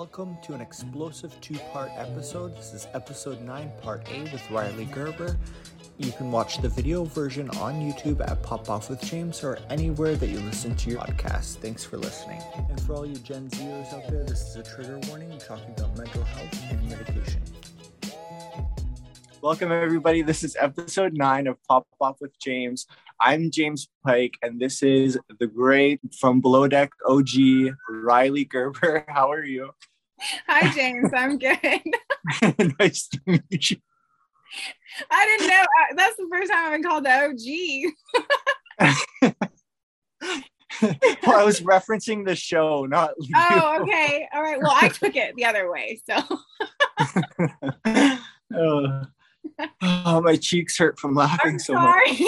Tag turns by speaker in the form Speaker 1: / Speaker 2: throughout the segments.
Speaker 1: Welcome to an explosive two part episode. This is episode 9, part A with Rhylee Gerber. You can watch the video version on YouTube at Pop Off with James or anywhere that you listen to your podcast. Thanks for listening. And for all you Gen Zers out there, this is a trigger warning We're talking about mental health and medication. Welcome, everybody. This is episode 9 of Pop Off with James. I'm James Pike, and this is the great from Below Deck OG, Rhylee Gerber. How are you?
Speaker 2: Hi, James. I'm good.
Speaker 1: nice to meet you.
Speaker 2: I didn't know. uh, That's the first time I've been called the OG.
Speaker 1: well, I was referencing the show, not you.
Speaker 2: Oh, okay. All right. Well, I took it the other way. So,
Speaker 1: oh. Oh, my cheeks hurt from laughing
Speaker 2: I'm
Speaker 1: so much.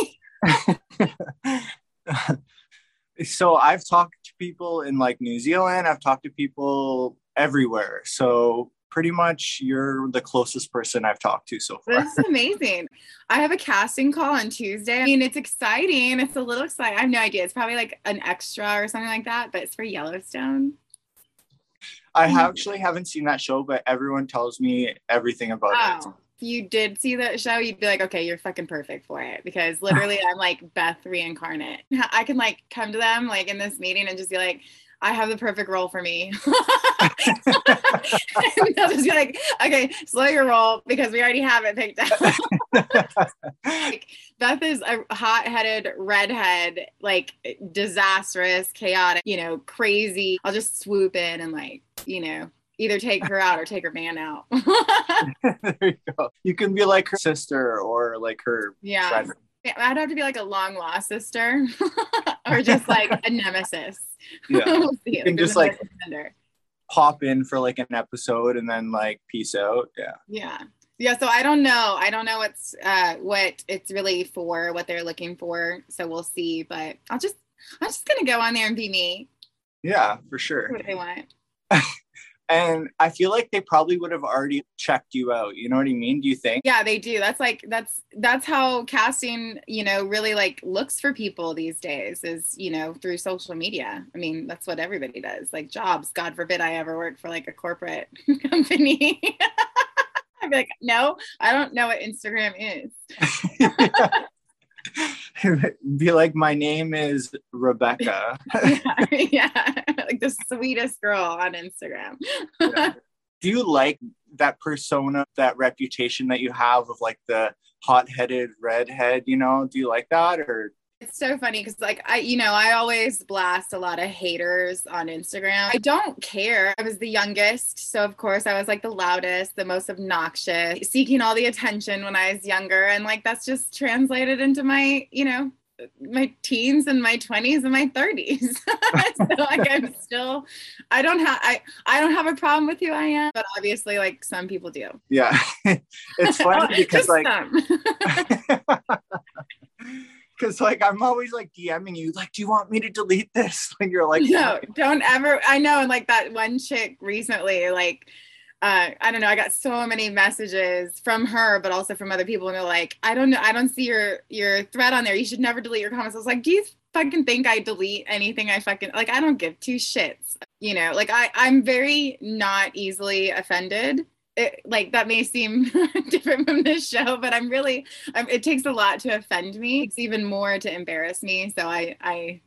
Speaker 1: So I've talked to people in like New Zealand, I've talked to people everywhere. So pretty much you're the closest person I've talked to so far.
Speaker 2: This is amazing. I have a casting call on Tuesday. I mean, it's exciting. It's a little exciting. I have no idea. It's probably like an extra or something like that, but it's for Yellowstone.
Speaker 1: I actually haven't seen that show, but everyone tells me everything about it.
Speaker 2: You did see that show, you'd be like, okay, you're fucking perfect for it because literally I'm like Beth reincarnate. I can like come to them like in this meeting and just be like, I have the perfect role for me. and they'll just be like, okay, slow your roll because we already have it picked out. like, Beth is a hot-headed redhead, like disastrous, chaotic, you know, crazy. I'll just swoop in and like, you know, either take her out or take her man out.
Speaker 1: there you go. You can be like her sister or like her
Speaker 2: yeah.
Speaker 1: friend.
Speaker 2: I'd have to be like a long lost sister or just like a nemesis.
Speaker 1: Yeah.
Speaker 2: We'll see.
Speaker 1: You can just, like-
Speaker 2: defender.
Speaker 1: Pop in for like an episode and then like peace out. Yeah.
Speaker 2: yeah. Yeah, so I don't know. I don't know what's uh what it's really for, what they're looking for. So we'll see. But I'll just I'm just gonna go on there and be me.
Speaker 1: Yeah, for sure.
Speaker 2: What they want.
Speaker 1: And I feel like they probably would have already checked you out. You know what I mean? Do you think?
Speaker 2: Yeah, they do. That's like that's that's how casting, you know, really like looks for people these days is, you know, through social media. I mean, that's what everybody does. Like jobs. God forbid I ever work for like a corporate company. I'd be like, no, I don't know what Instagram is.
Speaker 1: Be like, my name is Rebecca.
Speaker 2: yeah, yeah. like the sweetest girl on Instagram.
Speaker 1: Do you like that persona, that reputation that you have of like the hot-headed redhead? You know, do you like that or?
Speaker 2: It's so funny because, like, I, you know, I always blast a lot of haters on Instagram. I don't care. I was the youngest. So, of course, I was like the loudest, the most obnoxious, seeking all the attention when I was younger. And, like, that's just translated into my, you know, my teens and my 20s and my 30s. so, like, I'm still, I don't have, I, I don't have a problem with who I am, but obviously, like, some people do.
Speaker 1: Yeah, it's oh, funny because like. Because like I'm always like DMing you, like, do you want me to delete this? When you're like,
Speaker 2: no, don't ever. I know, and like that one chick recently, like, uh, I don't know. I got so many messages from her, but also from other people, and they're like, I don't know. I don't see your your thread on there. You should never delete your comments. I was like, do you fucking think I delete anything? I fucking like. I don't give two shits. You know, like I I'm very not easily offended. It, like that may seem different from this show, but I'm really. Um, it takes a lot to offend me. It's even more to embarrass me. So I I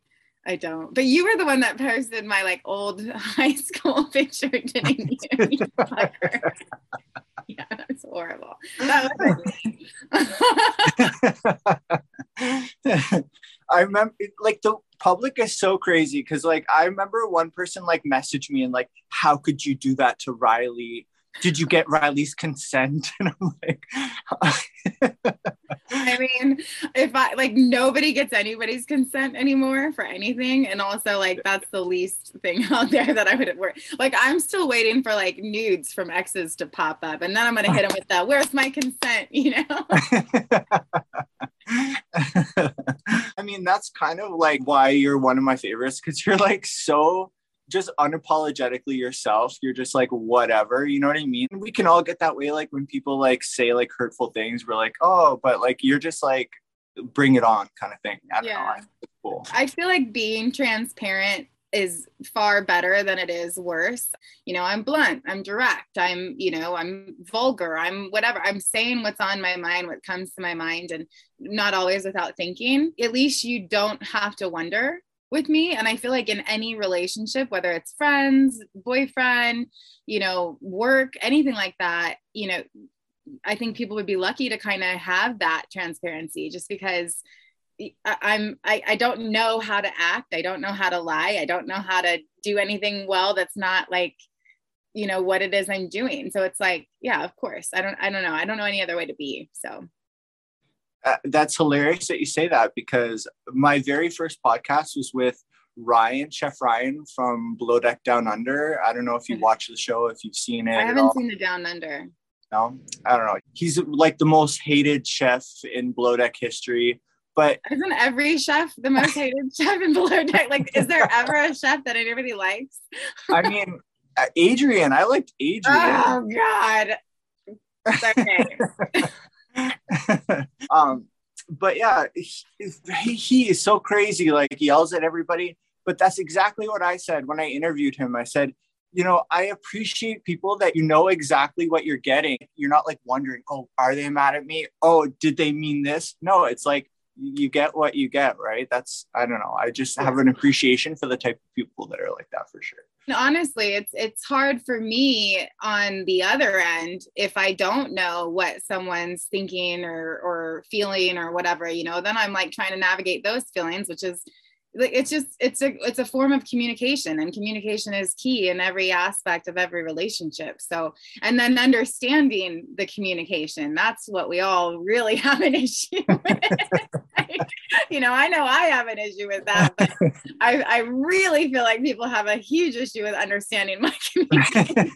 Speaker 2: I don't. But you were the one that posted my like old high school picture, didn't? You yeah, that's horrible. That was
Speaker 1: I remember like the public is so crazy because like I remember one person like messaged me and like, how could you do that to Rhylee? Did you get Rhylee's consent? And I'm like,
Speaker 2: I mean, if I like nobody gets anybody's consent anymore for anything, and also like that's the least thing out there that I would work. Like I'm still waiting for like nudes from exes to pop up, and then I'm gonna hit them with that. Where's my consent? You know?
Speaker 1: I mean, that's kind of like why you're one of my favorites because you're like so just unapologetically yourself. You're just like whatever, you know what I mean? We can all get that way, like when people like say like hurtful things, we're like, oh, but like you're just like bring it on kind of thing. I don't know.
Speaker 2: Yeah.
Speaker 1: I cool.
Speaker 2: I feel like being transparent is far better than it is worse. You know, I'm blunt, I'm direct, I'm, you know, I'm vulgar, I'm whatever. I'm saying what's on my mind, what comes to my mind, and not always without thinking. At least you don't have to wonder with me. And I feel like in any relationship, whether it's friends, boyfriend, you know, work, anything like that, you know, I think people would be lucky to kind of have that transparency just because I'm I, I don't know how to act. I don't know how to lie. I don't know how to do anything well that's not like you know what it is I'm doing. So it's like, yeah, of course. I don't I don't know. I don't know any other way to be. So
Speaker 1: uh, that's hilarious that you say that because my very first podcast was with Ryan, Chef Ryan from Below Deck Down Under. I don't know if you watched the show, if you've seen it.
Speaker 2: I haven't seen the Down Under.
Speaker 1: No, I don't know. He's like the most hated chef in Below Deck history. But
Speaker 2: isn't every chef the most hated chef in Below Deck? Like, is there ever a chef that anybody likes?
Speaker 1: I mean, uh, Adrian. I liked Adrian.
Speaker 2: Oh God. Okay.
Speaker 1: um, but yeah, he, he is so crazy. Like yells at everybody. But that's exactly what I said when I interviewed him. I said, you know, I appreciate people that you know exactly what you're getting. You're not like wondering, oh, are they mad at me? Oh, did they mean this? No, it's like you get what you get, right? That's I don't know. I just have an appreciation for the type of people that are like that for sure.
Speaker 2: Honestly, it's it's hard for me on the other end if I don't know what someone's thinking or or feeling or whatever, you know, then I'm like trying to navigate those feelings, which is it's just it's a it's a form of communication and communication is key in every aspect of every relationship. So and then understanding the communication that's what we all really have an issue with. You know i know i have an issue with that but I, I really feel like people have a huge issue with understanding my communication.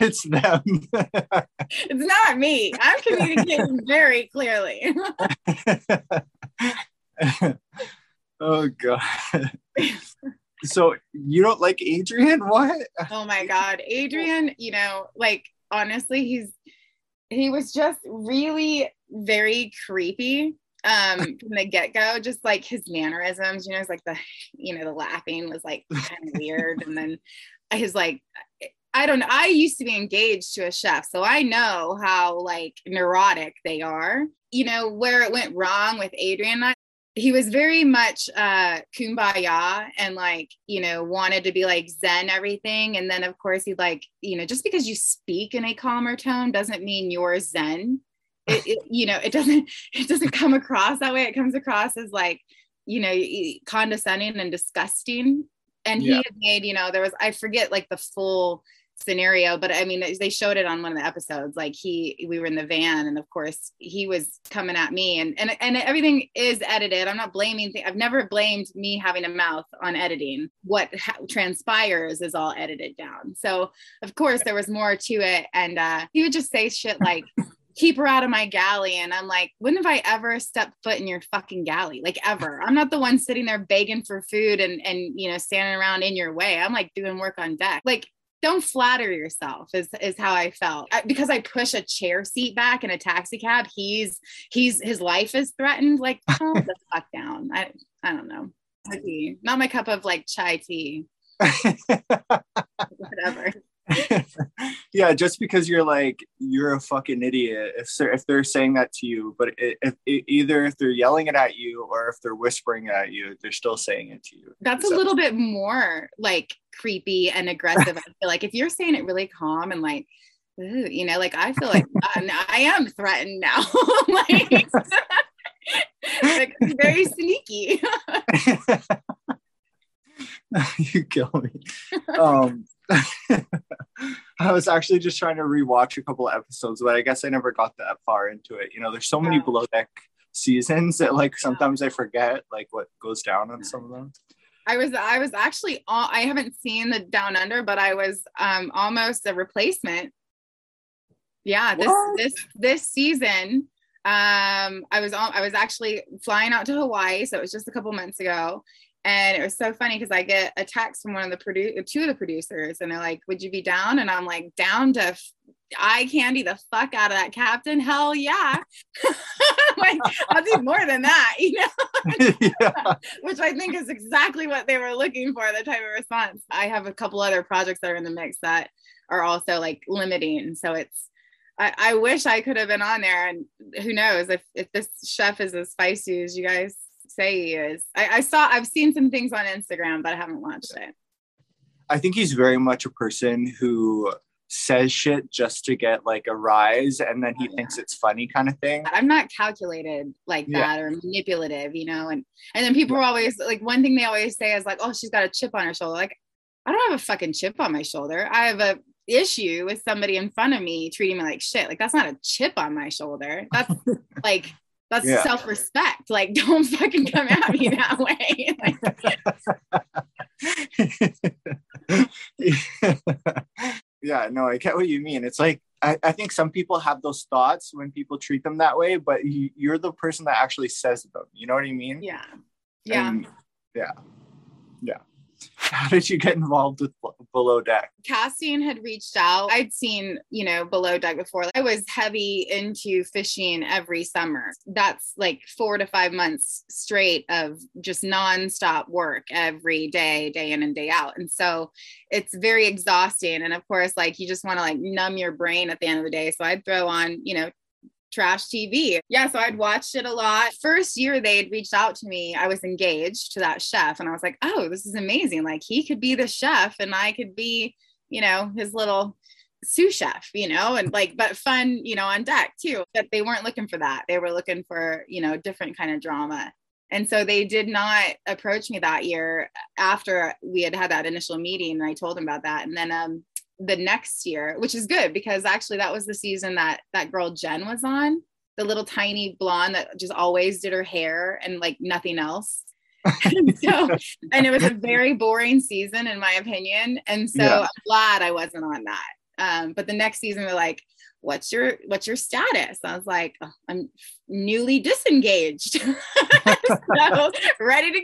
Speaker 1: It's them.
Speaker 2: It's not me. I'm communicating very clearly
Speaker 1: oh god. so you don't like Adrian? What?
Speaker 2: Oh my god, Adrian. You know, like honestly, he's he was just really very creepy um from the get-go just like his mannerisms you know it's like the you know the laughing was like kind of weird and then his like I don't know. I used to be engaged to a chef, so I know how like neurotic they are. You know, where it went wrong with Adrian he was very much uh kumbaya and like you know wanted to be like zen everything. And then of course he'd like you know just because you speak in a calmer tone doesn't mean you're zen. It, it, you know it doesn't it doesn't come across that way. It comes across as like you know condescending and disgusting. And he yeah. had made you know there was i forget like the full scenario but i mean they showed it on one of the episodes like he we were in the van and of course he was coming at me and and, and everything is edited i'm not blaming th- i've never blamed me having a mouth on editing what ha- transpires is all edited down so of course there was more to it and uh he would just say shit like keep her out of my galley. And I'm like, when have I ever stepped foot in your fucking galley? Like ever. I'm not the one sitting there begging for food and and you know, standing around in your way. I'm like doing work on deck. Like don't flatter yourself is, is how i felt. I, because i push a chair seat back in a taxi cab he's he's his life is threatened like calm the fuck down. I i don't know. Not my cup of like chai tea. Whatever
Speaker 1: yeah, just because you're like you're a fucking idiot if they're, if they're saying that to you, but if, if, either if they're yelling it at you or if they're whispering at you, they're still saying it to you.
Speaker 2: That's so. a little bit more like creepy and aggressive. I feel like if you're saying it really calm and like, ooh, you know, like I feel like I am threatened now, like, like very sneaky.
Speaker 1: you kill me. Um, I was actually just trying to rewatch a couple episodes, but I guess I never got that far into it. You know, there's so many yeah. below deck seasons that like sometimes. I forget like what goes down on some of them.
Speaker 2: I was I was actually all, I haven't seen the Down Under, but I was um almost a replacement. Yeah, this what? this this season um I was on I was actually flying out to Hawaii, so it was just a couple months ago and it was so funny because I get a text from one of the produ- two of the producers, and they're like, "Would you be down?" And I'm like, "Down to f- eye candy the fuck out of that captain. Hell yeah. like I'll do more than that, you know? yeah. Which I think is exactly what they were looking for, the type of response. I have a couple other projects that are in the mix that are also like limiting. So it's I, I wish I could have been on there and who knows if if this chef is as spicy as you guys say he is. I, I saw I've seen some things on Instagram, but I haven't watched it.
Speaker 1: I think he's very much a person who says shit just to get like a rise and then he oh, yeah. thinks it's funny kind of thing.
Speaker 2: I'm not calculated like yeah. that or manipulative, you know. And and then people yeah. are always like one thing they always say is like, oh, she's got a chip on her shoulder. Like, I don't have a fucking chip on my shoulder. I have a issue with somebody in front of me treating me like shit. Like that's not a chip on my shoulder. That's like that's yeah. self-respect. Like, don't fucking come at me that way.
Speaker 1: yeah, no, I get what you mean. It's like I, I, think some people have those thoughts when people treat them that way, but you, are the person that actually says them. You know what I mean?
Speaker 2: Yeah. Yeah.
Speaker 1: And, yeah. Yeah. how did you get involved with below deck?
Speaker 2: Cassian had reached out. I'd seen you know below deck before. I was heavy into fishing every summer. That's like four to five months straight of just nonstop work every day day in and day out. And so it's very exhausting. And of course like you just want to like numb your brain at the end of the day. So i'd throw on you know trash TV. Yeah, so I'd watched it a lot. First year they had reached out to me, I was engaged to that chef, and I was like, oh, this is amazing. Like he could be the chef, and I could be, you know, his little sous chef, you know, and like, but fun, you know, on deck too. But they weren't looking for that. They were looking for, you know, different kind of drama. And so they did not approach me that year after we had had that initial meeting. And I told them about that. And then um, the next year, which is good because actually that was the season that that girl Jen was on, the little tiny blonde that just always did her hair and like nothing else. and so, and it was a very boring season in my opinion. And so yeah. I'm glad I wasn't on that. Um, but the next season, they're like, what's your what's your status? I was like oh, i'm newly disengaged. So ready to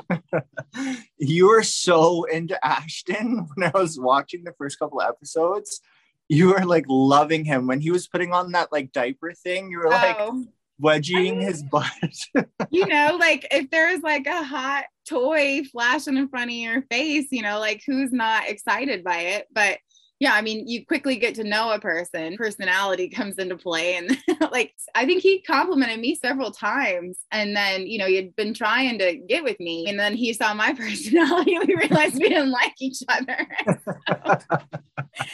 Speaker 1: go. You were so into ashton. When i was watching the first couple episodes you were like loving him. When he was putting on that like diaper thing you were like oh. wedging I mean, his butt.
Speaker 2: you know like if there's like a hot toy flashing in front of your face you know like who's not excited by it? But yeah, I mean, you quickly get to know a person, personality comes into play. And like, I think he complimented me several times. And then, you know, he'd been trying to get with me. And then he saw my personality. we realized we didn't like each other.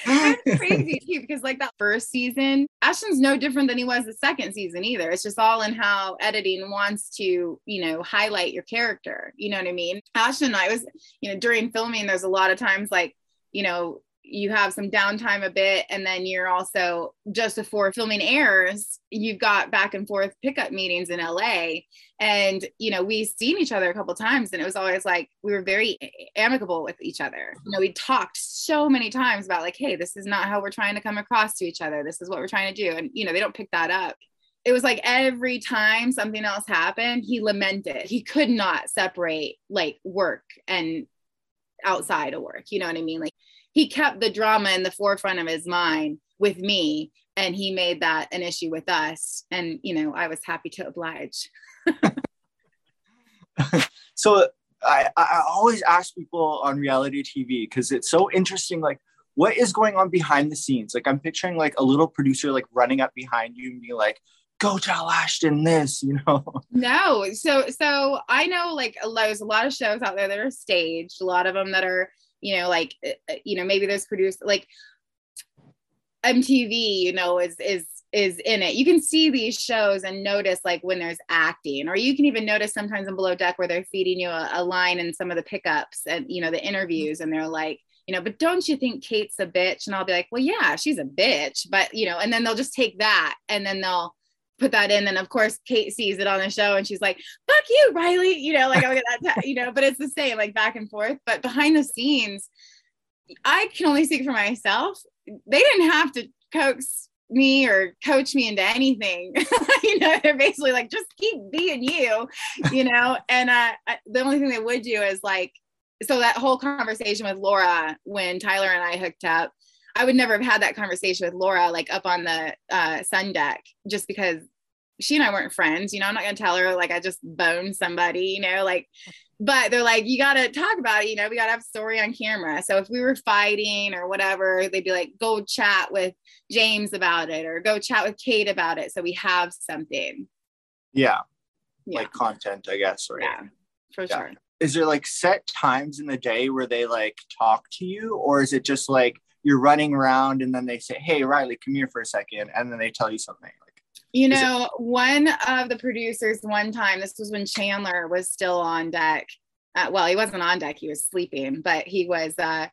Speaker 2: it's crazy too, because like that first season, Ashton's no different than he was the second season either. It's just all in how editing wants to, you know, highlight your character. You know what I mean? Ashton and I was, you know, during filming, there's a lot of times like, you know, you have some downtime a bit and then you're also just before filming airs you've got back and forth pickup meetings in la and you know we've seen each other a couple times and it was always like we were very amicable with each other. You know we talked so many times about like hey this is not how we're trying to come across to each other. This is what we're trying to do. And you know they don't pick that up. It was like every time something else happened he lamented. He could not separate like work and outside of work. You know what i mean? Like he kept the drama in the forefront of his mind with me and he made that an issue with us. And you know i was happy to oblige.
Speaker 1: So I, I always ask people on reality tv because it's so interesting like what is going on behind the scenes? Like i'm picturing like a little producer like running up behind you and be like go tell ashton this you know?
Speaker 2: No. So so i know like there's a lot of shows out there that are staged a lot of them that are you know like uh, uh, you know maybe there's produced like mtv you know is is is in it you can see these shows and notice like when there's acting or you can even notice sometimes in below deck where they're feeding you a, a line in some of the pickups and you know the interviews and they're like you know, but don't you think Kate's a bitch? And I'll be like, well, yeah, she's a bitch, but you know, and then they'll just take that and then they'll put that in. And of course, Kate sees it on the show and she's like, fuck you, Rhylee. You know, like, get that, you know, but it's the same, like back and forth. But behind the scenes, I can only speak for myself. They didn't have to coax me or coach me into anything. you know, they're basically like, just keep being you, you know. And uh, the only thing they would do is like, so that whole conversation with Laura when Tyler and I hooked up, I would never have had that conversation with Laura like up on the uh, sun deck just because she and I weren't friends. You know, I'm not gonna tell her like I just boned somebody. You know, like. But they're like, you gotta talk about it. You know, we gotta have story on camera. So if we were fighting or whatever, they'd be like, go chat with James about it, or go chat with Kate about it, so we have something.
Speaker 1: Yeah.
Speaker 2: Yeah,
Speaker 1: Like content, I guess. Right.
Speaker 2: yeah, for
Speaker 1: Yeah.
Speaker 2: sure.
Speaker 1: is there like set times in the day where they like talk to you or is it just like you're running around and then they say hey Rhylee come here for a second and then they tell you something like
Speaker 2: You
Speaker 1: Is it-
Speaker 2: know, one of the producers, one time, this was when Chandler was still on deck. Uh, well, he wasn't on deck, he was sleeping, but he was uh,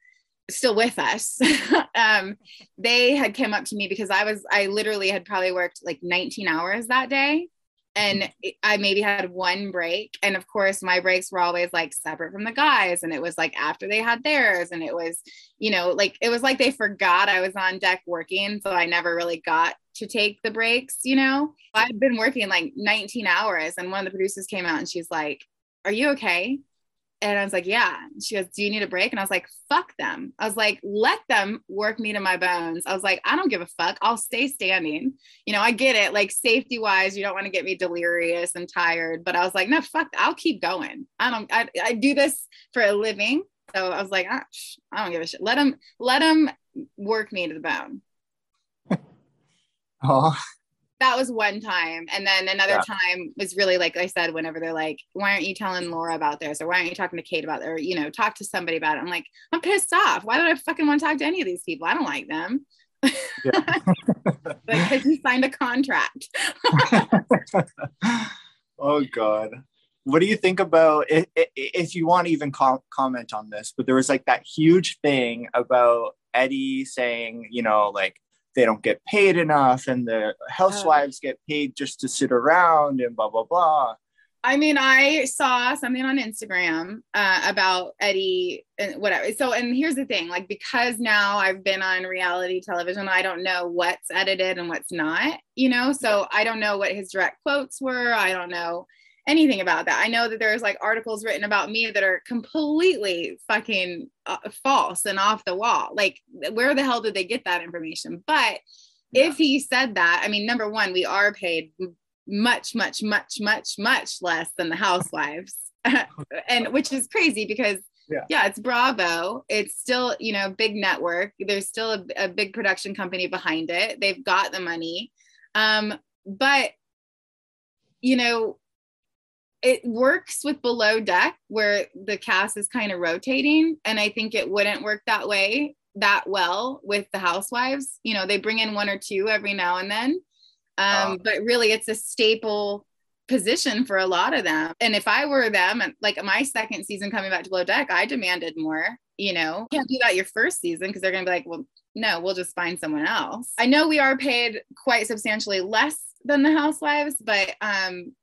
Speaker 2: still with us. um, they had come up to me because I was, I literally had probably worked like 19 hours that day. And I maybe had one break. And of course, my breaks were always like separate from the guys. And it was like after they had theirs. And it was, you know, like it was like they forgot I was on deck working. So I never really got to take the breaks, you know? I'd been working like 19 hours. And one of the producers came out and she's like, Are you okay? And I was like, Yeah. She goes, Do you need a break? And I was like, Fuck them. I was like, Let them work me to my bones. I was like, I don't give a fuck. I'll stay standing. You know, I get it. Like, safety wise, you don't want to get me delirious and tired. But I was like, No, fuck, I'll keep going. I don't, I, I do this for a living. So I was like, ah, I don't give a shit. Let them, let them work me to the bone.
Speaker 1: oh
Speaker 2: that was one time. And then another
Speaker 1: Yeah.
Speaker 2: time was really like i said whenever they're like why aren't you telling laura about this? Or why aren't you talking to kate about it? Or you know talk to somebody about it. I'm like i'm pissed off. Why did i fucking want to talk to any of these people? I don't like them.
Speaker 1: Yeah.
Speaker 2: Like because you signed a contract.
Speaker 1: Oh god. What do you think about if, if you want to even com- comment on this but there was like that huge thing about eddie saying you know like they don't get paid enough and the housewives get paid just to sit around and blah blah blah
Speaker 2: I mean, I saw something on Instagram uh, about Eddie and whatever. So, and here's the thing like, because now I've been on reality television, I don't know what's edited and what's not, you know? So, I don't know what his direct quotes were. I don't know anything about that. I know that there's like articles written about me that are completely fucking uh, false and off the wall. Like, where the hell did they get that information? But if he said that, I mean, number one, we are paid much, much, much, much, much less than the housewives. and which is crazy because
Speaker 1: Yeah.
Speaker 2: yeah, it's Bravo. It's still, you know, big network. There's still a, a big production company behind it. They've got the money. Um, but you know, it works with below deck where the cast is kind of rotating. And I think it wouldn't work that way that well with the housewives. You know, they bring in one or two every now and then. Um,
Speaker 1: Oh.
Speaker 2: but really it's a staple position for a lot of them. And if I were them, like my second season coming back to Below Deck, I demanded more. You know, you can't do that your first season because they're gonna be like, well, no, we'll just find someone else. I know we are paid quite substantially less than the housewives, but um,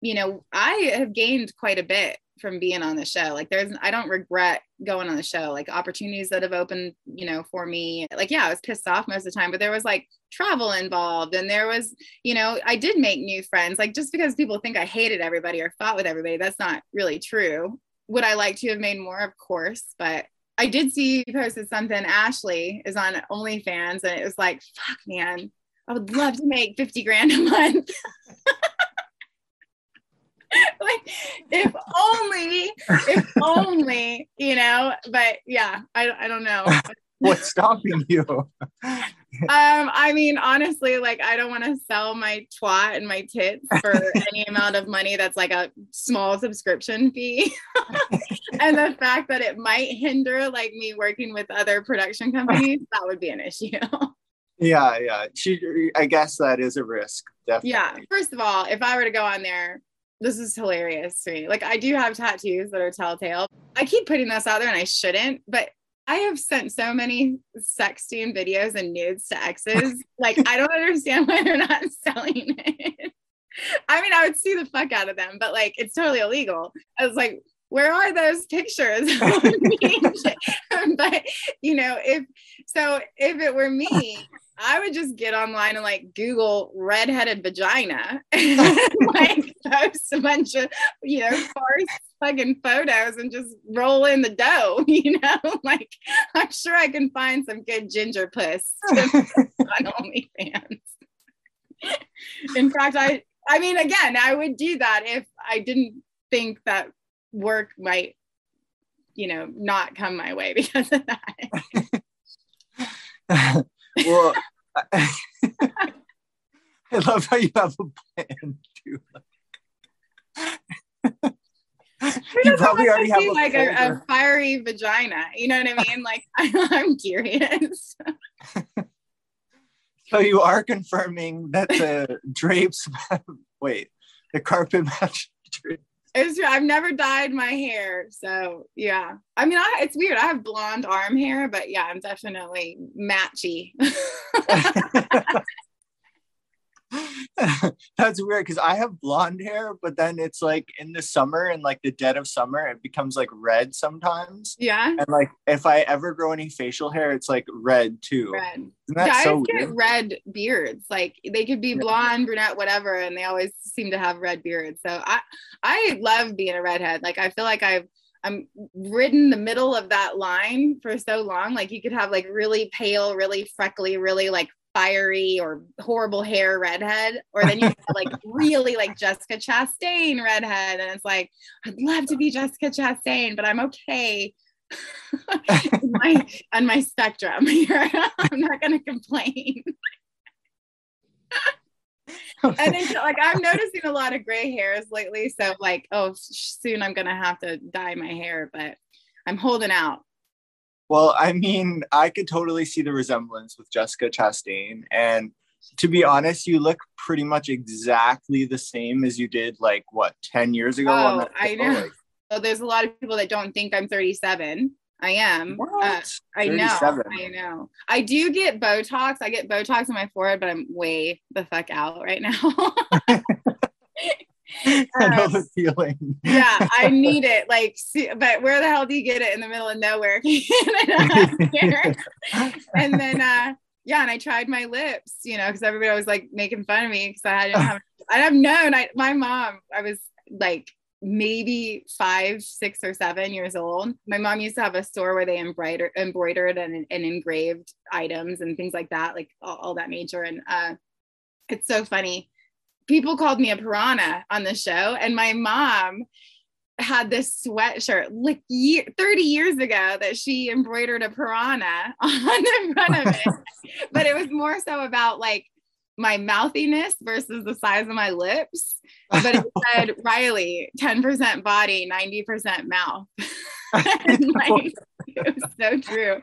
Speaker 2: you know, I have gained quite a bit from being on the show. Like there's I don't regret going on the show. Like opportunities that have opened, you know, for me. Like yeah, I was pissed off most of the time, but there was like travel involved and there was, you know, I did make new friends. Like just because people think I hated everybody or fought with everybody, that's not really true. Would I like to have made more? Of course, but I did see you posted something. Ashley is on OnlyFans, and it was like, fuck, man, I would love to make 50 grand a month. like, if only, if only, you know, but yeah, I, I don't know.
Speaker 1: what's stopping you
Speaker 2: Um, I mean, honestly, like I don't want to sell my twat and my tits for any amount of money that's like a small subscription fee. and the fact that it might hinder like me working with other production companies, that would be an issue.
Speaker 1: yeah yeah she i guess that is a risk definitely
Speaker 2: yeah. First of all, if I were to go on there, this is hilarious to me. Like I do have tattoos that are telltale. I keep putting this out there and I shouldn't, but I have sent so many sexting videos and nudes to exes. like I don't understand why they're not selling it. I mean, I would sue the fuck out of them, but like it's totally illegal. I was like, where are those pictures? but you know, if so, if it were me, I would just get online and like Google redheaded vagina, like post a bunch of you know farce fucking photos and just roll in the dough. You know, like I'm sure I can find some good ginger puss on OnlyFans. In fact, I I mean, again, I would do that if I didn't think that work might, you know, not come my way because of that.
Speaker 1: well, I, I love how you have a plan too.
Speaker 2: you probably already have a like a, a, fiery vagina. You know what I mean? Like I'm curious.
Speaker 1: so you are confirming that the drapes wait, the carpet match drapes
Speaker 2: it's true. I've never dyed my hair, so yeah. I mean, I, it's weird. I have blonde arm hair, but yeah, I'm definitely matchy.
Speaker 1: That's weird because I have blonde hair, but then it's like in the summer and like the dead of summer, it becomes like red sometimes.
Speaker 2: Yeah.
Speaker 1: And like if I ever grow any facial hair, it's like red too. Red.
Speaker 2: Guys so get red beards. Like they could be blonde, brunette, whatever, and they always seem to have red beards. So I I love being a redhead. Like I feel like I've I'm ridden the middle of that line for so long. Like you could have like really pale, really freckly, really like fiery or horrible hair redhead, or then you have like really like Jessica Chastain redhead, and it's like I'd love to be Jessica Chastain, but I'm okay my, on my spectrum. I'm not gonna complain. and then like I'm noticing a lot of gray hairs lately, so like oh soon I'm gonna have to dye my hair, but I'm holding out.
Speaker 1: Well, I mean, I could totally see the resemblance with Jessica Chastain. And to be honest, you look pretty much exactly the same as you did like what 10 years ago.
Speaker 2: Oh, I know. So there's a lot of people that don't think I'm 37. I am. Uh, I know. I know. I do get Botox. I get Botox on my forehead, but I'm way the fuck out right now.
Speaker 1: I know the feeling.
Speaker 2: yeah, I need it. Like, see, but where the hell do you get it in the middle of nowhere? and then, uh, yeah, and I tried my lips, you know, because everybody was like making fun of me because I didn't have. I've known. I my mom. I was like maybe five, six, or seven years old. My mom used to have a store where they embroidered, embroidered and, and engraved items and things like that, like all, all that major. And uh, it's so funny people called me a piranha on the show, and my mom had this sweatshirt like year, 30 years ago that she embroidered a piranha on the front of it. but it was more so about like my mouthiness versus the size of my lips. But it said Rhylee, 10% body, 90% mouth. like, it was so true.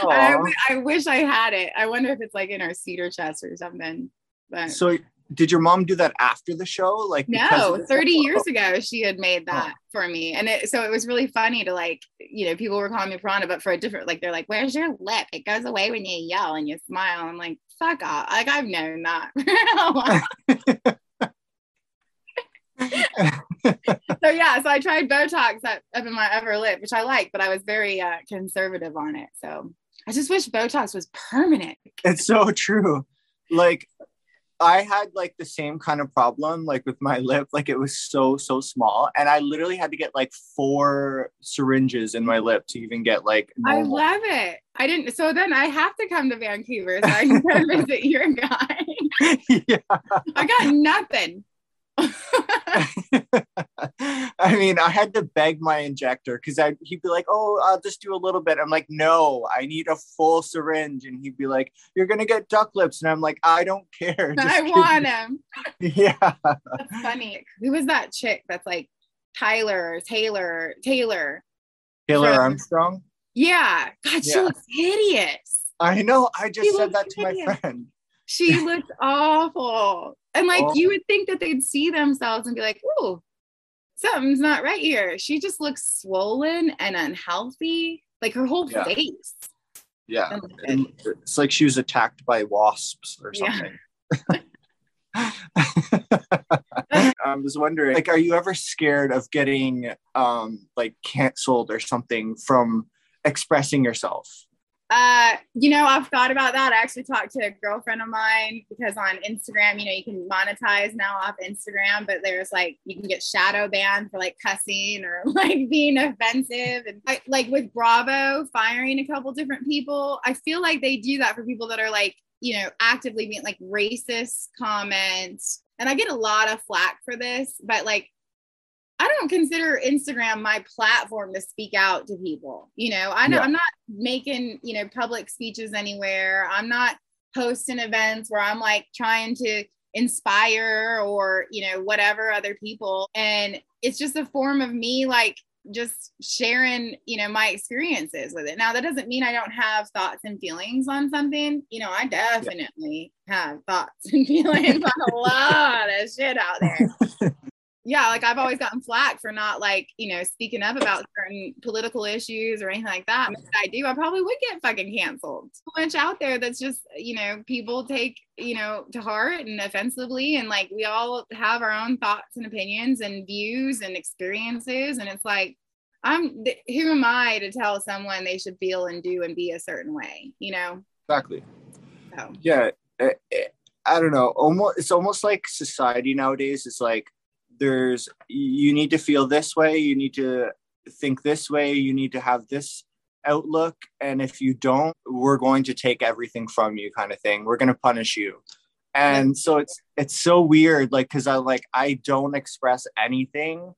Speaker 2: I, I, wish I had it. I wonder if it's like in our cedar chest or something. But
Speaker 1: so did your mom do that after the show? Like
Speaker 2: no 30 years ago she had made that oh. for me. And it so it was really funny to like you know people were calling me piranha but for a different like they're like where's your lip? It goes away when you yell and you smile. I'm like fuck off. Like i've known that so yeah so i tried botox up, up in my upper lip which i like but i was very uh, conservative on it. So i just wish botox was permanent.
Speaker 1: It's so true. Like I had like the same kind of problem, like with my lip, like it was so, so small. And I literally had to get like four syringes in my lip to even get like.
Speaker 2: Normal. I love it. I didn't. So then I have to come to Vancouver so I can visit your guy. yeah. I got nothing.
Speaker 1: I mean, I had to beg my injector because I he'd be like, "Oh, I'll just do a little bit." I'm like, "No, I need a full syringe," and he'd be like, "You're gonna get duck lips," and I'm like, "I don't care."
Speaker 2: I want him.
Speaker 1: Yeah,
Speaker 2: that's funny. Who was that chick? That's like Tyler Taylor Taylor.
Speaker 1: Taylor Armstrong.
Speaker 2: Yeah, God, she looks hideous.
Speaker 1: I know. I just she said that to hideous. my friend.
Speaker 2: She looks awful. And like oh. you would think that they'd see themselves and be like, "Ooh, something's not right here." She just looks swollen and unhealthy, like her whole yeah. face.
Speaker 1: Yeah, it's like she was attacked by wasps or something.
Speaker 2: Yeah.
Speaker 1: I was wondering, like, are you ever scared of getting um like canceled or something from expressing yourself?
Speaker 2: Uh, you know, I've thought about that. I actually talked to a girlfriend of mine because on Instagram, you know, you can monetize now off Instagram, but there's like you can get shadow banned for like cussing or like being offensive. And I, like with Bravo firing a couple different people, I feel like they do that for people that are like, you know, actively being like racist comments. And I get a lot of flack for this, but like I don't consider Instagram my platform to speak out to people. You know, I know yeah. I'm not making, you know, public speeches anywhere. I'm not hosting events where I'm like trying to inspire or, you know, whatever other people. And it's just a form of me like just sharing, you know, my experiences with it. Now that doesn't mean I don't have thoughts and feelings on something. You know, I definitely yeah. have thoughts and feelings on a lot of shit out there. yeah, like I've always gotten flack for not like, you know, speaking up about certain political issues or anything like that. If I do, I probably would get fucking canceled. So much out there that's just, you know, people take, you know, to heart and offensively. And like we all have our own thoughts and opinions and views and experiences. And it's like, I'm who am I to tell someone they should feel and do and be a certain way, you know?
Speaker 1: Exactly. So. Yeah. It, it, I don't know. Almost, it's almost like society nowadays is like, there's you need to feel this way you need to think this way you need to have this outlook and if you don't we're going to take everything from you kind of thing. We're going to punish you. And so it's it's so weird like because i like i don't express anything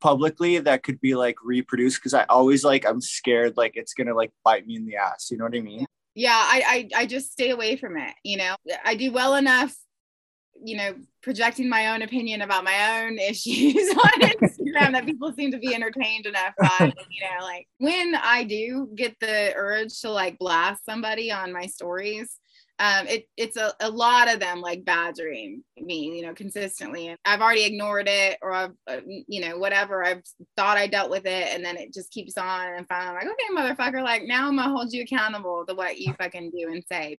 Speaker 1: publicly that could be like reproduced because i always like i'm scared like it's gonna like bite me in the ass you know what i mean?
Speaker 2: Yeah I, I i just stay away from it you know? I do well enough you know, projecting my own opinion about my own issues on Instagram that people seem to be entertained enough by. You know, like when I do get the urge to like blast somebody on my stories, um, it, it's a, a lot of them like badgering me, you know, consistently. And I've already ignored it or I've, uh, you know, whatever. I've thought I dealt with it and then it just keeps on. And finally, I'm like, okay, motherfucker, like now I'm gonna hold you accountable to what you fucking do and say.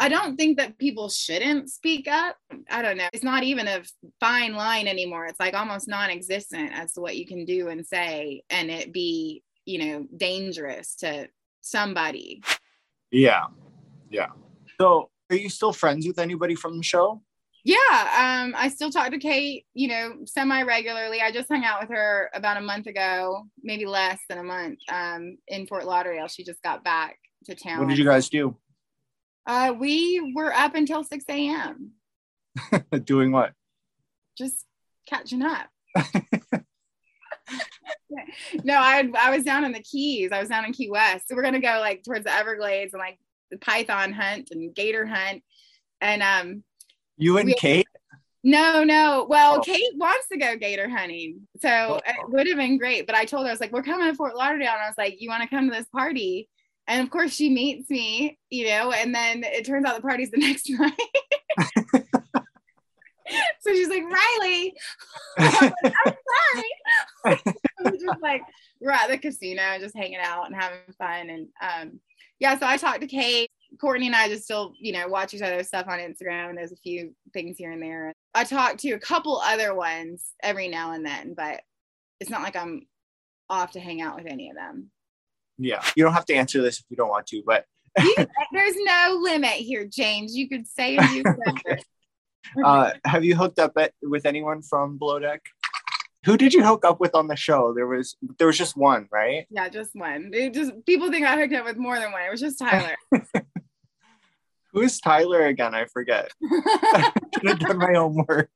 Speaker 2: I don't think that people shouldn't speak up. I don't know. It's not even a fine line anymore. It's like almost non existent as to what you can do and say and it be, you know, dangerous to somebody.
Speaker 1: Yeah. Yeah. So are you still friends with anybody from the show?
Speaker 2: Yeah, um, I still talk to Kate, you know, semi regularly. I just hung out with her about a month ago, maybe less than a month, um, in Fort Lauderdale. She just got back to town.
Speaker 1: What did you guys do?
Speaker 2: Uh, we were up until 6 a.m.
Speaker 1: Doing what?
Speaker 2: Just catching up. no, I I was down in the Keys. I was down in Key West. So we're gonna go like towards the Everglades and like the python hunt and gator hunt. And um
Speaker 1: you and we, Kate?
Speaker 2: No, no. Well, oh. Kate wants to go gator hunting. So oh. it would have been great. But I told her, I was like, we're coming to Fort Lauderdale. And I was like, you want to come to this party? And of course, she meets me, you know, and then it turns out the party's the next night. so she's like, Rhylee, I'm, sorry. just like, we're at the casino, just hanging out and having fun. And um, yeah, so I talked to Kate. Courtney and I just still, you know, watch each other's stuff on Instagram, and there's a few things here and there. I talk to a couple other ones every now and then, but it's not like I'm off to hang out with any of them
Speaker 1: yeah. You don't have to answer this if you don't want to but
Speaker 2: you, there's no limit here james. You could say you
Speaker 1: uh, have you hooked up at, with anyone from below deck? Who did you hook up with on the show? There was there was just one right?
Speaker 2: Yeah just one. It just people think i hooked up with more than one. It was just tyler.
Speaker 1: Who is tyler again? I forget. I should have done my homework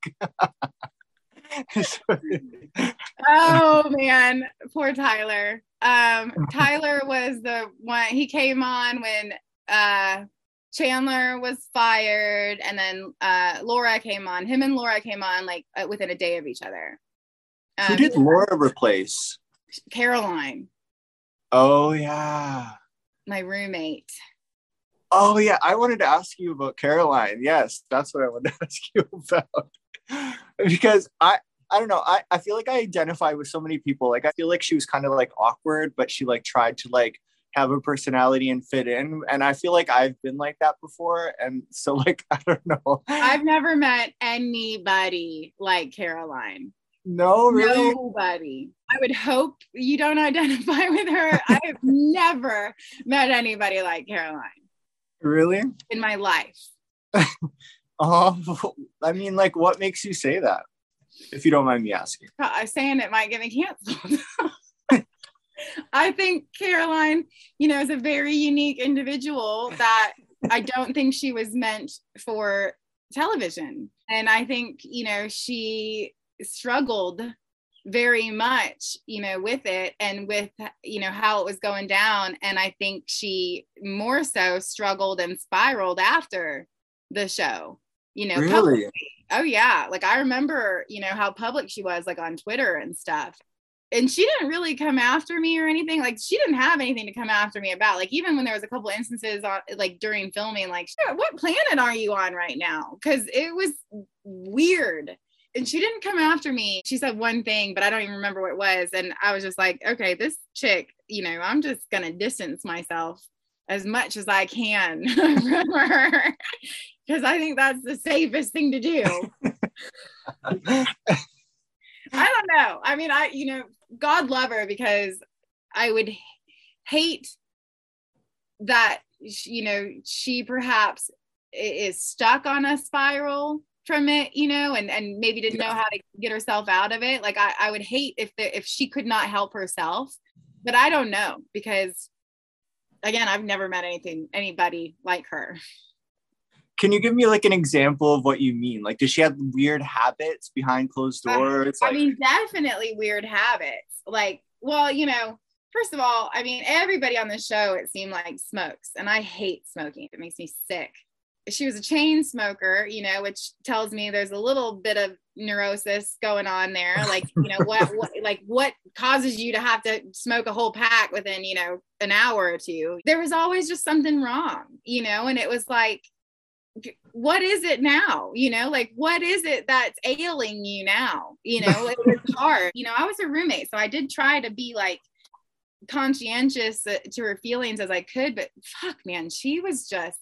Speaker 2: oh man poor tyler um, Tyler was the one he came on when uh, Chandler was fired, and then uh, Laura came on. Him and Laura came on like uh, within a day of each other.
Speaker 1: Um, Who did Laura replace?
Speaker 2: Caroline.
Speaker 1: Oh yeah.
Speaker 2: My roommate.
Speaker 1: Oh yeah, I wanted to ask you about Caroline. Yes, that's what I wanted to ask you about. because I I don't know. I, I feel like I identify with so many people. Like I feel like she was kind of like awkward, but she like tried to like have a personality and fit in. And I feel like I've been like that before. And so, like, I don't know.
Speaker 2: I've never met anybody like Caroline.
Speaker 1: No, really?
Speaker 2: Nobody. I would hope you don't identify with her. I have never met anybody like Caroline.
Speaker 1: Really?
Speaker 2: In my life.
Speaker 1: Oh, I mean, like, what makes you say that? If you don't mind me asking.
Speaker 2: Uh, I'm saying it might get me canceled. I think Caroline, you know, is a very unique individual that I don't think she was meant for television. And I think, you know, she struggled very much you know with it and with you know how it was going down and i think she more so struggled and spiraled after the show you know
Speaker 1: really?
Speaker 2: Publicly. oh yeah. Like i remember you know how public she was like on twitter and stuff. And she didn't really come after me or anything. Like she didn't have anything to come after me about. Like even when there was a couple instances on like during filming like what planet are you on right now? Because it was weird. And she didn't come after me. She said one thing, but I don't even remember what it was. And I was just like, okay, this chick, you know, I'm just to distance myself as much as I can from her because I think that's the safest thing to do. I don't know. I mean, I, you know, God love her because I would hate that, you know, she perhaps is stuck on a spiral from it, you know, and and maybe didn't know how to get herself out of it. Like I, I would hate if the, if she could not help herself, but I don't know because again, I've never met anything anybody like her.
Speaker 1: Can you give me like an example of what you mean? Like, does she have weird habits behind closed doors?
Speaker 2: Uh, I mean, definitely weird habits. Like, well, you know, first of all, I mean, everybody on the show, it seemed like smokes, and I hate smoking. It makes me sick she was a chain smoker, you know, which tells me there's a little bit of neurosis going on there. Like, you know, what, what, like what causes you to have to smoke a whole pack within, you know, an hour or two? There was always just something wrong, you know, and it was like, what is it now? You know, like what is it that's ailing you now? You know, it was hard. You know, I was a roommate, so I did try to be like conscientious uh, to her feelings as I could, but fuck, man, she was just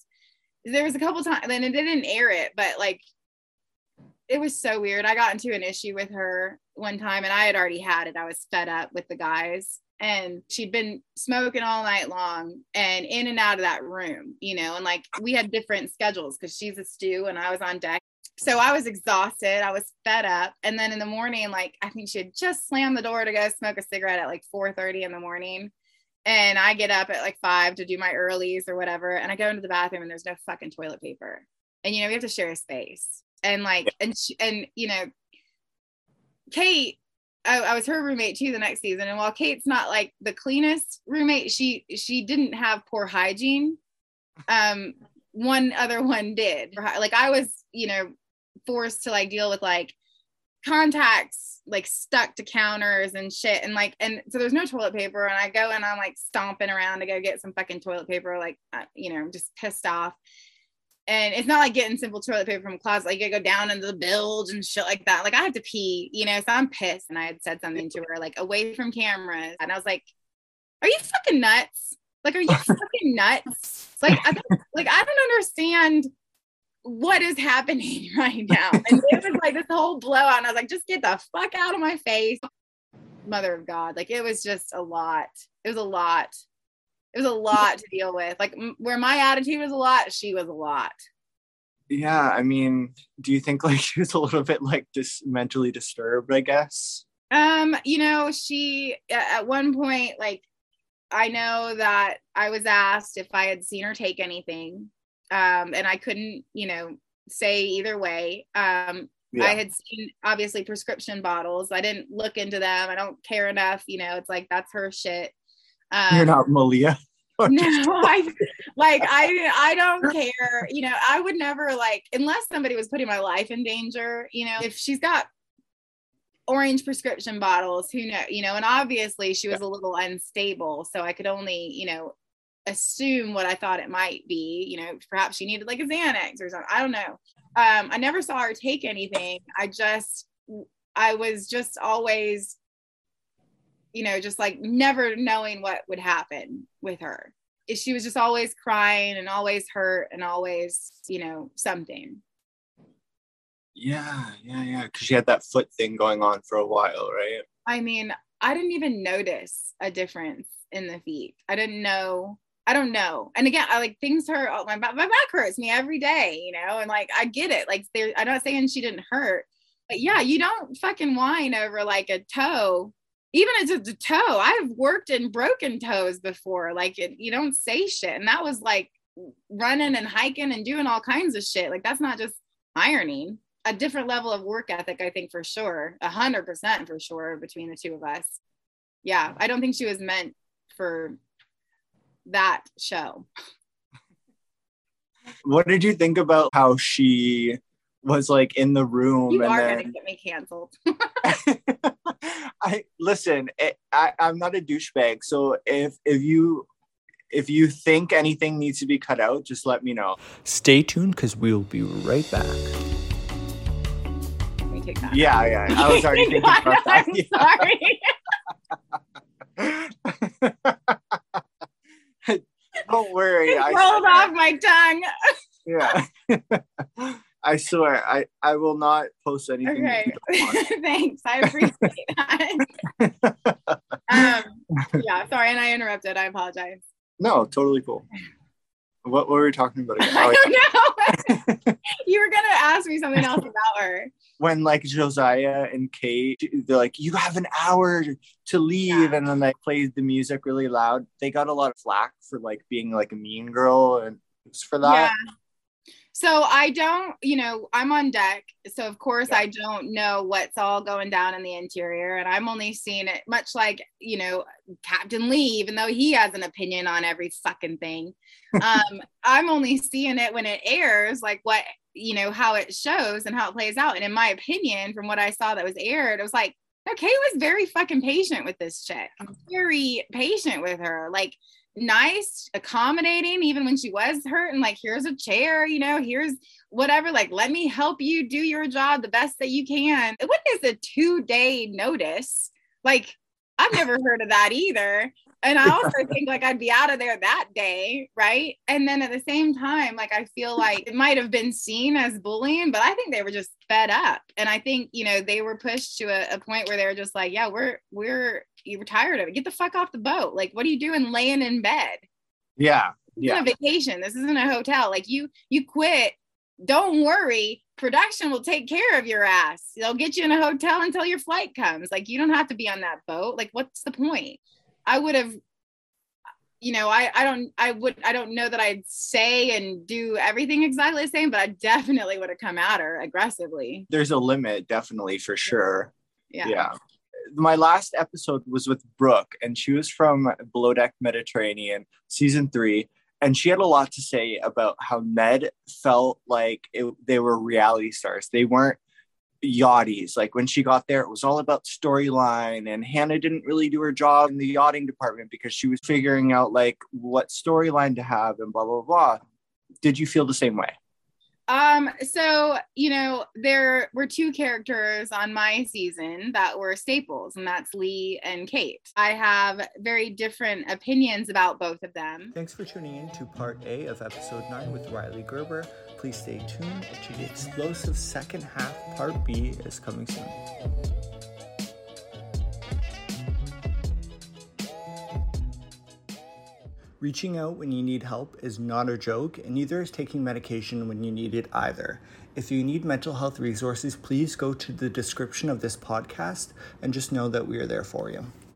Speaker 2: there was a couple times and it didn't air it, but like it was so weird. I got into an issue with her one time and I had already had it. I was fed up with the guys and she'd been smoking all night long and in and out of that room, you know, and like we had different schedules because she's a stew and I was on deck. So I was exhausted. I was fed up. And then in the morning, like I think she had just slammed the door to go smoke a cigarette at like 4 30 in the morning and I get up at like five to do my earlies or whatever, and I go into the bathroom and there's no fucking toilet paper, and you know we have to share a space, and like and she, and you know, Kate, I, I, was her roommate too the next season, and while Kate's not like the cleanest roommate, she she didn't have poor hygiene. Um, one other one did. Like I was, you know, forced to like deal with like contacts like stuck to counters and shit and like and so there's no toilet paper and i go and i'm like stomping around to go get some fucking toilet paper like uh, you know just pissed off and it's not like getting simple toilet paper from a closet like you go down into the bilge and shit like that like i have to pee you know so i'm pissed and i had said something to her like away from cameras and i was like are you fucking nuts like are you fucking nuts like I like i don't understand what is happening right now? And it was like this whole blowout. And I was like, just get the fuck out of my face. Mother of God. Like it was just a lot. It was a lot. It was a lot to deal with. Like m- where my attitude was a lot, she was a lot.
Speaker 1: Yeah. I mean, do you think like she was a little bit like just mentally disturbed, I guess?
Speaker 2: Um, you know, she at one point, like, I know that I was asked if I had seen her take anything um, and I couldn't, you know, say either way. Um, yeah. I had seen obviously prescription bottles. I didn't look into them. I don't care enough. You know, it's like that's her shit.
Speaker 1: Um, You're not Malia.
Speaker 2: no, I like I I don't care. You know, I would never like unless somebody was putting my life in danger. You know, if she's got orange prescription bottles, who know? You know, and obviously she was a little unstable, so I could only you know assume what I thought it might be. You know, perhaps she needed like a Xanax or something. I don't know. Um, I never saw her take anything. I just, I was just always, you know, just like never knowing what would happen with her. She was just always crying and always hurt and always, you know, something.
Speaker 1: Yeah, yeah, yeah. Because she had that foot thing going on for a while, right?
Speaker 2: I mean, I didn't even notice a difference in the feet. I didn't know. I don't know. And again, I like things hurt. Oh, my, my back hurts me every day, you know, and like I get it. Like there, I'm not saying she didn't hurt, but yeah, you don't fucking whine over like a toe. Even as a toe, I've worked in broken toes before. Like it, you don't say shit. And that was like running and hiking and doing all kinds of shit. Like that's not just ironing. A different level of work ethic, I think for sure. A hundred percent for sure between the two of us. Yeah. I don't think she was meant for that show.
Speaker 1: What did you think about how she was like in the room?
Speaker 2: You are then... gonna get me canceled.
Speaker 1: I listen. It, I, I'm not a douchebag, so if if you if you think anything needs to be cut out, just let me know. Stay tuned because we'll be right back. Yeah, yeah. I was already thinking about that. I'm sorry. Don't worry.
Speaker 2: It rolled off my tongue.
Speaker 1: yeah. I swear, I, I will not post anything.
Speaker 2: Okay. Thanks. I appreciate that. um, yeah, sorry, and I interrupted. I apologize.
Speaker 1: No, totally cool. What, what were we talking about again?
Speaker 2: I don't know. you were gonna ask me something else about her
Speaker 1: when like Josiah and Kate, they're like, you have an hour to leave. Yeah. And then they played the music really loud. They got a lot of flack for like being like a mean girl and for that. Yeah.
Speaker 2: So I don't, you know, I'm on deck. So of course yeah. I don't know what's all going down in the interior. And I'm only seeing it much like, you know, Captain Lee, even though he has an opinion on every fucking thing. Um, I'm only seeing it when it airs, like what you know how it shows and how it plays out and in my opinion from what i saw that was aired it was like okay was very fucking patient with this chick very patient with her like nice accommodating even when she was hurt and like here's a chair you know here's whatever like let me help you do your job the best that you can what is a two day notice like i've never heard of that either and I also think like I'd be out of there that day, right? And then at the same time, like I feel like it might have been seen as bullying, but I think they were just fed up. And I think, you know, they were pushed to a, a point where they were just like, yeah, we're we're you were tired of it. Get the fuck off the boat. Like, what are you doing laying in bed?
Speaker 1: Yeah.
Speaker 2: This yeah. a vacation. This isn't a hotel. Like you you quit. Don't worry. Production will take care of your ass. They'll get you in a hotel until your flight comes. Like you don't have to be on that boat. Like, what's the point? I would have you know, I, I don't, I would, I don't know that I'd say and do everything exactly the same, but I definitely would have come at her aggressively.
Speaker 1: There's a limit, definitely for sure. Yeah. Yeah. My last episode was with Brooke, and she was from Below Deck Mediterranean, season three. And she had a lot to say about how Med felt like it, they were reality stars. They weren't yachties. Like when she got there, it was all about storyline, and Hannah didn't really do her job in the yachting department because she was figuring out like what storyline to have and blah blah blah. Did you feel the same way?
Speaker 2: Um, so you know, there were two characters on my season that were staples, and that's Lee and Kate. I have very different opinions about both of them.
Speaker 1: Thanks for tuning in to part A of episode nine with Rhylee Gerber. Please stay tuned to the explosive second half. Part B is coming soon. Reaching out when you need help is not a joke, and neither is taking medication when you need it either. If you need mental health resources, please go to the description of this podcast and just know that we are there for you.